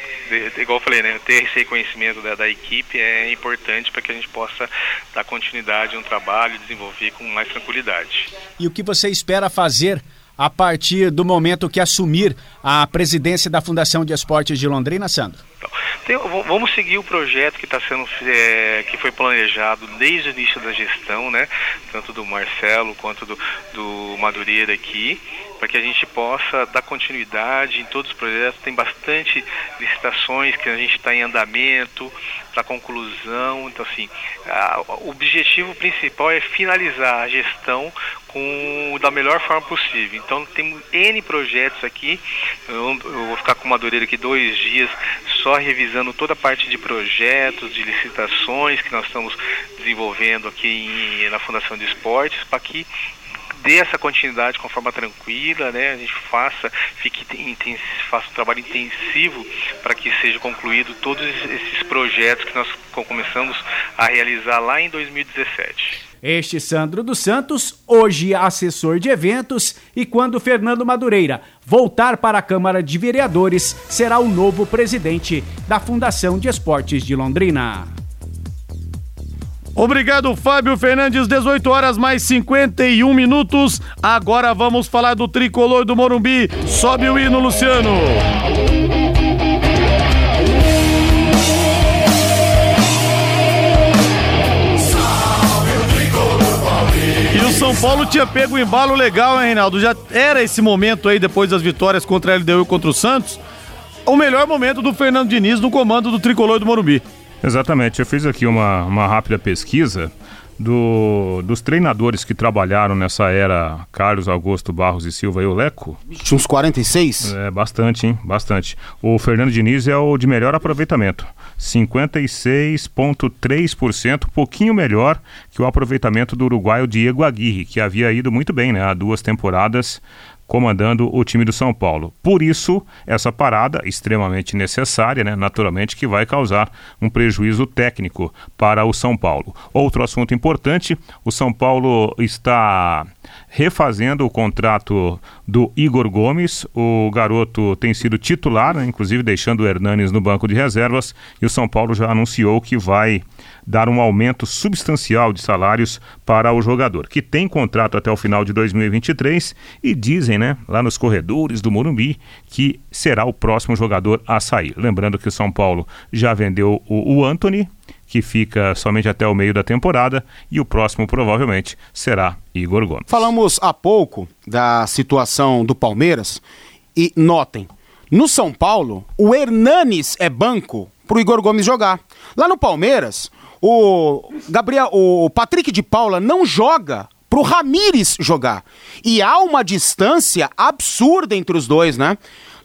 Igual eu falei, né? Ter esse reconhecimento da, da equipe é importante para que a gente possa dar continuidade no trabalho e desenvolver com mais tranquilidade. E o que você espera fazer a partir do momento que assumir a presidência da Fundação de Esportes de Londrina, Sandro? Tem, vamos seguir o projeto que está sendo é, que foi planejado desde o início da gestão, né? Tanto do Marcelo quanto do, do Madureira aqui, para que a gente possa dar continuidade em todos os projetos. Tem bastante licitações que a gente está em andamento para conclusão. Então, assim, a, o objetivo principal é finalizar a gestão com da melhor forma possível. Então temos N projetos aqui. Eu, eu, vou ficar com uma Madureira aqui dois dias só revisando toda a parte de projetos, de licitações que nós estamos desenvolvendo aqui em, na Fundação de Esportes, para que dê essa continuidade com forma tranquila, né? A gente faça, fique intenso, faça um trabalho intensivo para que seja concluído todos esses projetos que nós começamos a realizar lá em 2017. Este Sandro dos Santos, hoje assessor de eventos, e quando Fernando Madureira voltar para a Câmara de Vereadores, será o novo presidente da Fundação de Esportes de Londrina. Obrigado, Fábio Fernandes. 18 horas mais 51 minutos. Agora vamos falar do tricolor do Morumbi. Sobe o hino, Luciano. E o São Paulo tinha pego um embalo legal, hein, Reinaldo? Já era esse momento aí, depois das vitórias contra a LDU e contra o Santos, o melhor momento do Fernando Diniz no comando do tricolor do Morumbi. Exatamente, eu fiz aqui uma, uma rápida pesquisa do, dos treinadores que trabalharam nessa era Carlos Augusto Barros e Silva e o Leco. Uns 46? É, bastante, hein? Bastante. O Fernando Diniz é o de melhor aproveitamento. 56,3%, pouquinho melhor que o aproveitamento do uruguaio Diego Aguirre, que havia ido muito bem, né? Há duas temporadas comandando o time do São Paulo. Por isso, essa parada extremamente necessária, né, naturalmente, que vai causar um prejuízo técnico para o São Paulo. Outro assunto importante: o São Paulo está refazendo o contrato do Igor Gomes. O garoto tem sido titular, né, inclusive deixando o Hernanes no banco de reservas, e o São Paulo já anunciou que vai dar um aumento substancial de salários para o jogador, que tem contrato até o final de 2023 e dizem, né, lá nos corredores do Morumbi, que será o próximo jogador a sair. Lembrando que o São Paulo já vendeu o, o Anthony, que fica somente até o meio da temporada, e o próximo provavelmente será Igor Gomes. Falamos há pouco da situação do Palmeiras e notem, no São Paulo, o Hernanes é banco para o Igor Gomes jogar. Lá no Palmeiras, o Gabriel, o Patrick de Paula não joga pro Ramires jogar. E há uma distância absurda entre os dois, né?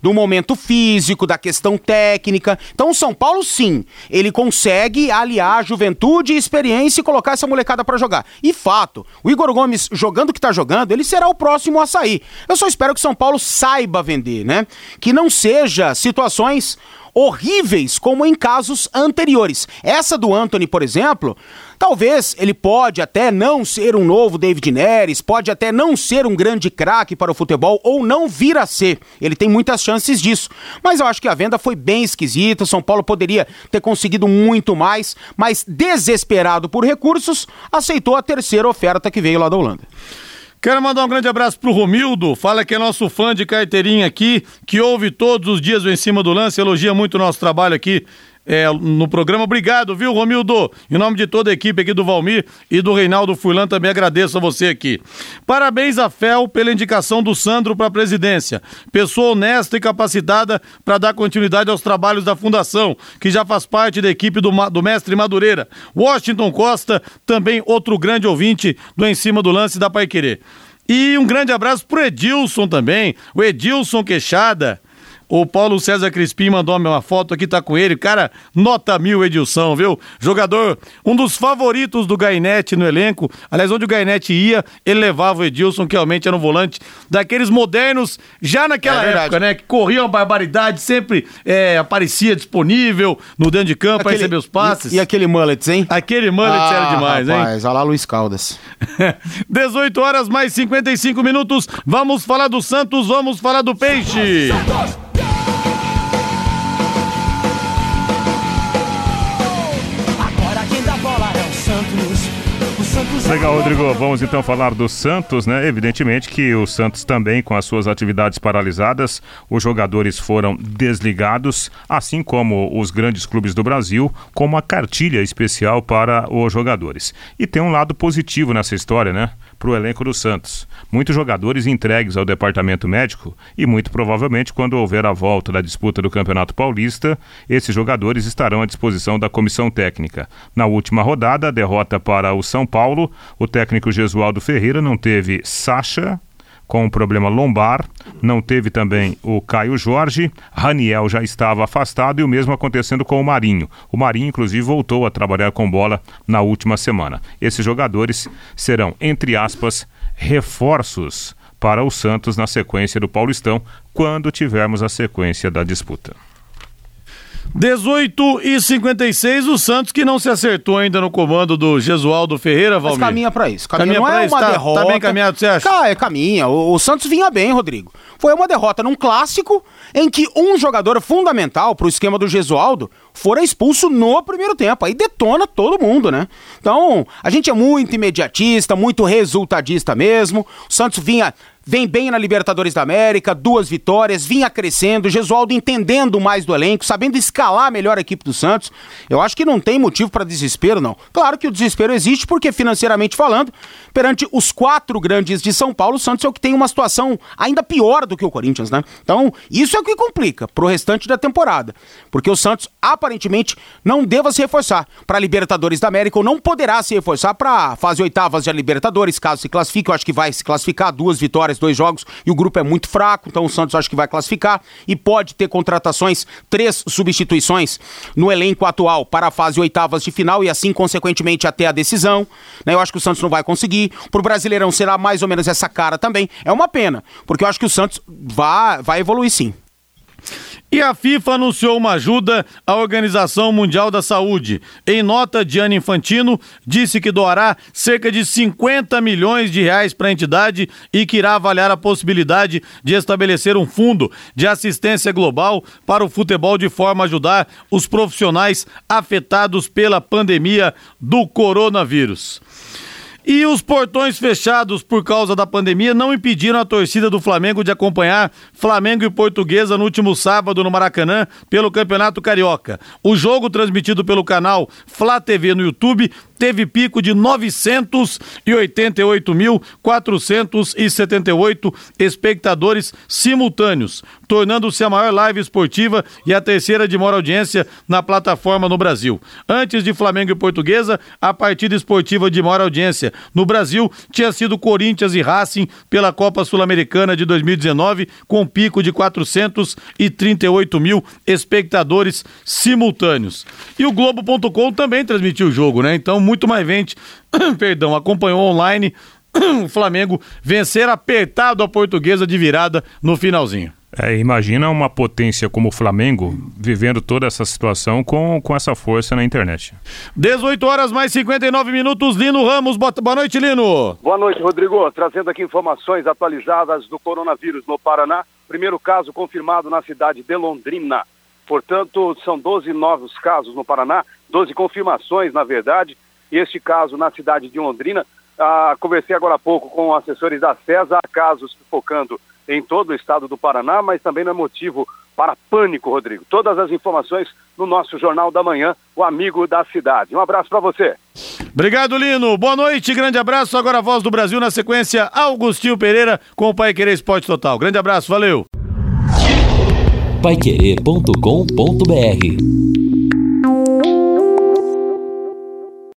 Do momento físico, da questão técnica. Então, o São Paulo, sim, ele consegue aliar juventude e experiência e colocar essa molecada para jogar. E fato, o Igor Gomes jogando o que tá jogando, ele será o próximo a sair. Eu só espero que o São Paulo saiba vender, né? Que não seja situações horríveis como em casos anteriores. Essa do Anthony, por exemplo, talvez ele pode até não ser um novo David Neres, pode até não ser um grande craque para o futebol ou não vir a ser. Ele tem muitas chances disso. Mas eu acho que a venda foi bem esquisita. São Paulo poderia ter conseguido muito mais, mas desesperado por recursos, aceitou a terceira oferta que veio lá da Holanda. Quero mandar um grande abraço pro Romildo, fala que é nosso fã de carteirinha aqui, que ouve todos os dias o Em Cima do Lance, elogia muito o nosso trabalho aqui é, no programa. Obrigado, viu, Romildo? Em nome de toda a equipe aqui do Valmir e do Reinaldo Furlan, também agradeço a você aqui. Parabéns a FEL pela indicação do Sandro para a presidência. Pessoa honesta e capacitada para dar continuidade aos trabalhos da Fundação, que já faz parte da equipe do, do mestre Madureira. Washington Costa, também outro grande ouvinte do Em Cima do Lance da Pai Querer. E um grande abraço pro Edilson também, o Edilson Queixada, o Paulo César Crispim mandou uma foto aqui, tá com ele. Cara, nota mil, Edilson, viu? Jogador, um dos favoritos do Gainete no elenco. Aliás, onde o Gainete ia, ele levava o Edilson, que realmente era um volante daqueles modernos, já naquela é época, né? Que corria uma barbaridade, sempre é, aparecia disponível no dentro de campo para receber os passes. E, e, aquele mullet, hein? Aquele mullet ah, era demais, rapaz, hein? Rapaz, olha lá Luiz Caldas. 18 horas mais 55 minutos. Vamos falar do Santos, vamos falar do Peixe. Santos. Legal, Rodrigo. Vamos então falar do Santos, né? Evidentemente que o Santos também, com as suas atividades paralisadas, os jogadores foram desligados, assim como os grandes clubes do Brasil, com uma cartilha especial para os jogadores. E tem um lado positivo nessa história, né? Para o elenco do Santos. Muitos jogadores entregues ao departamento médico e, muito provavelmente, quando houver a volta da disputa do Campeonato Paulista, esses jogadores estarão à disposição da comissão técnica. Na última rodada, a derrota para o São Paulo, o técnico Gesualdo Ferreira não teve Sacha, com um problema lombar. Não teve também o Caio Jorge. Raniel já estava afastado e o mesmo acontecendo com o Marinho. O Marinho, inclusive, voltou a trabalhar com bola na última semana. Esses jogadores serão, entre aspas, reforços para o Santos na sequência do Paulistão, quando tivermos a sequência da disputa. 18 e 56, o Santos que não se acertou ainda no comando do Gesualdo Ferreira, Valmir. Mas caminha pra isso. Caminha, Caminha não pra é isso, uma tá- derrota. tá bem caminhado, você acha? Cara, é, caminha. O, o Santos vinha bem, Rodrigo. Foi uma derrota num clássico em que um jogador fundamental pro esquema do Gesualdo fora expulso no primeiro tempo. Aí detona todo mundo, né? Então, a gente é muito imediatista, muito resultadista mesmo. O Santos vinha vem bem na Libertadores da América, duas vitórias, vinha crescendo, Gesualdo entendendo mais do elenco, sabendo escalar melhor a equipe do Santos. Eu acho que não tem motivo para desespero, não. Claro que o desespero existe porque, financeiramente falando, perante os quatro grandes de São Paulo, o Santos é o que tem uma situação ainda pior do que o Corinthians, né? Então, isso é o que complica pro restante da temporada. Porque o Santos, aparentemente, não deva se reforçar para Libertadores da América ou não poderá se reforçar para fase oitavas de Libertadores, caso se classifique. Eu acho que vai se classificar, duas vitórias, dois jogos, e o grupo é muito fraco, então o Santos acho que vai classificar e pode ter contratações, três substituições no elenco atual para a fase oitavas de final e assim, consequentemente, até a decisão. né? Eu acho que o Santos não vai conseguir. Pro Brasileirão será mais ou menos essa cara também. É uma pena, porque eu acho que o Santos vai, vai evoluir sim. E a FIFA anunciou uma ajuda à Organização Mundial da Saúde. Em nota, Gianni Infantino disse que doará cerca de 50 milhões de reais para a entidade e que irá avaliar a possibilidade de estabelecer um fundo de assistência global para o futebol de forma a ajudar os profissionais afetados pela pandemia do coronavírus. E os portões fechados por causa da pandemia não impediram a torcida do Flamengo de acompanhar Flamengo e Portuguesa no último sábado no Maracanã pelo Campeonato Carioca. O jogo transmitido pelo canal Flá TV no YouTube teve pico de 988.478 espectadores simultâneos, tornando-se a maior live esportiva e a terceira de maior audiência na plataforma no Brasil. Antes de Flamengo e Portuguesa, a partida esportiva de maior audiência no Brasil tinha sido Corinthians e Racing pela Copa Sul-Americana de 2019, com pico de 438 mil espectadores simultâneos. E o Globo.com também transmitiu o jogo, né? Então, muito mais gente, perdão, acompanhou online o Flamengo vencer apertado a portuguesa de virada no finalzinho. É, imagina uma potência como o Flamengo vivendo toda essa situação com, com essa força na internet. 18 horas mais 59 minutos, Lino Ramos. Boa boa noite, Lino. Boa noite, Rodrigo. Trazendo aqui informações atualizadas do coronavírus no Paraná. Primeiro caso confirmado na cidade de Londrina. Portanto, são 12 novos casos no Paraná, 12 confirmações, na verdade. E este caso na cidade de Londrina. Ah, conversei agora há pouco com assessores da CESA, há casos focando em todo o estado do Paraná, mas também não é motivo para pânico, Rodrigo. Todas as informações no nosso Jornal da Manhã, o amigo da cidade. Um abraço para você. Obrigado, Lino. Boa noite, grande abraço. Agora a voz do Brasil na sequência, Augustinho Pereira com o Pai Querer Esporte Total. Grande abraço, valeu. Paiquerê.com.br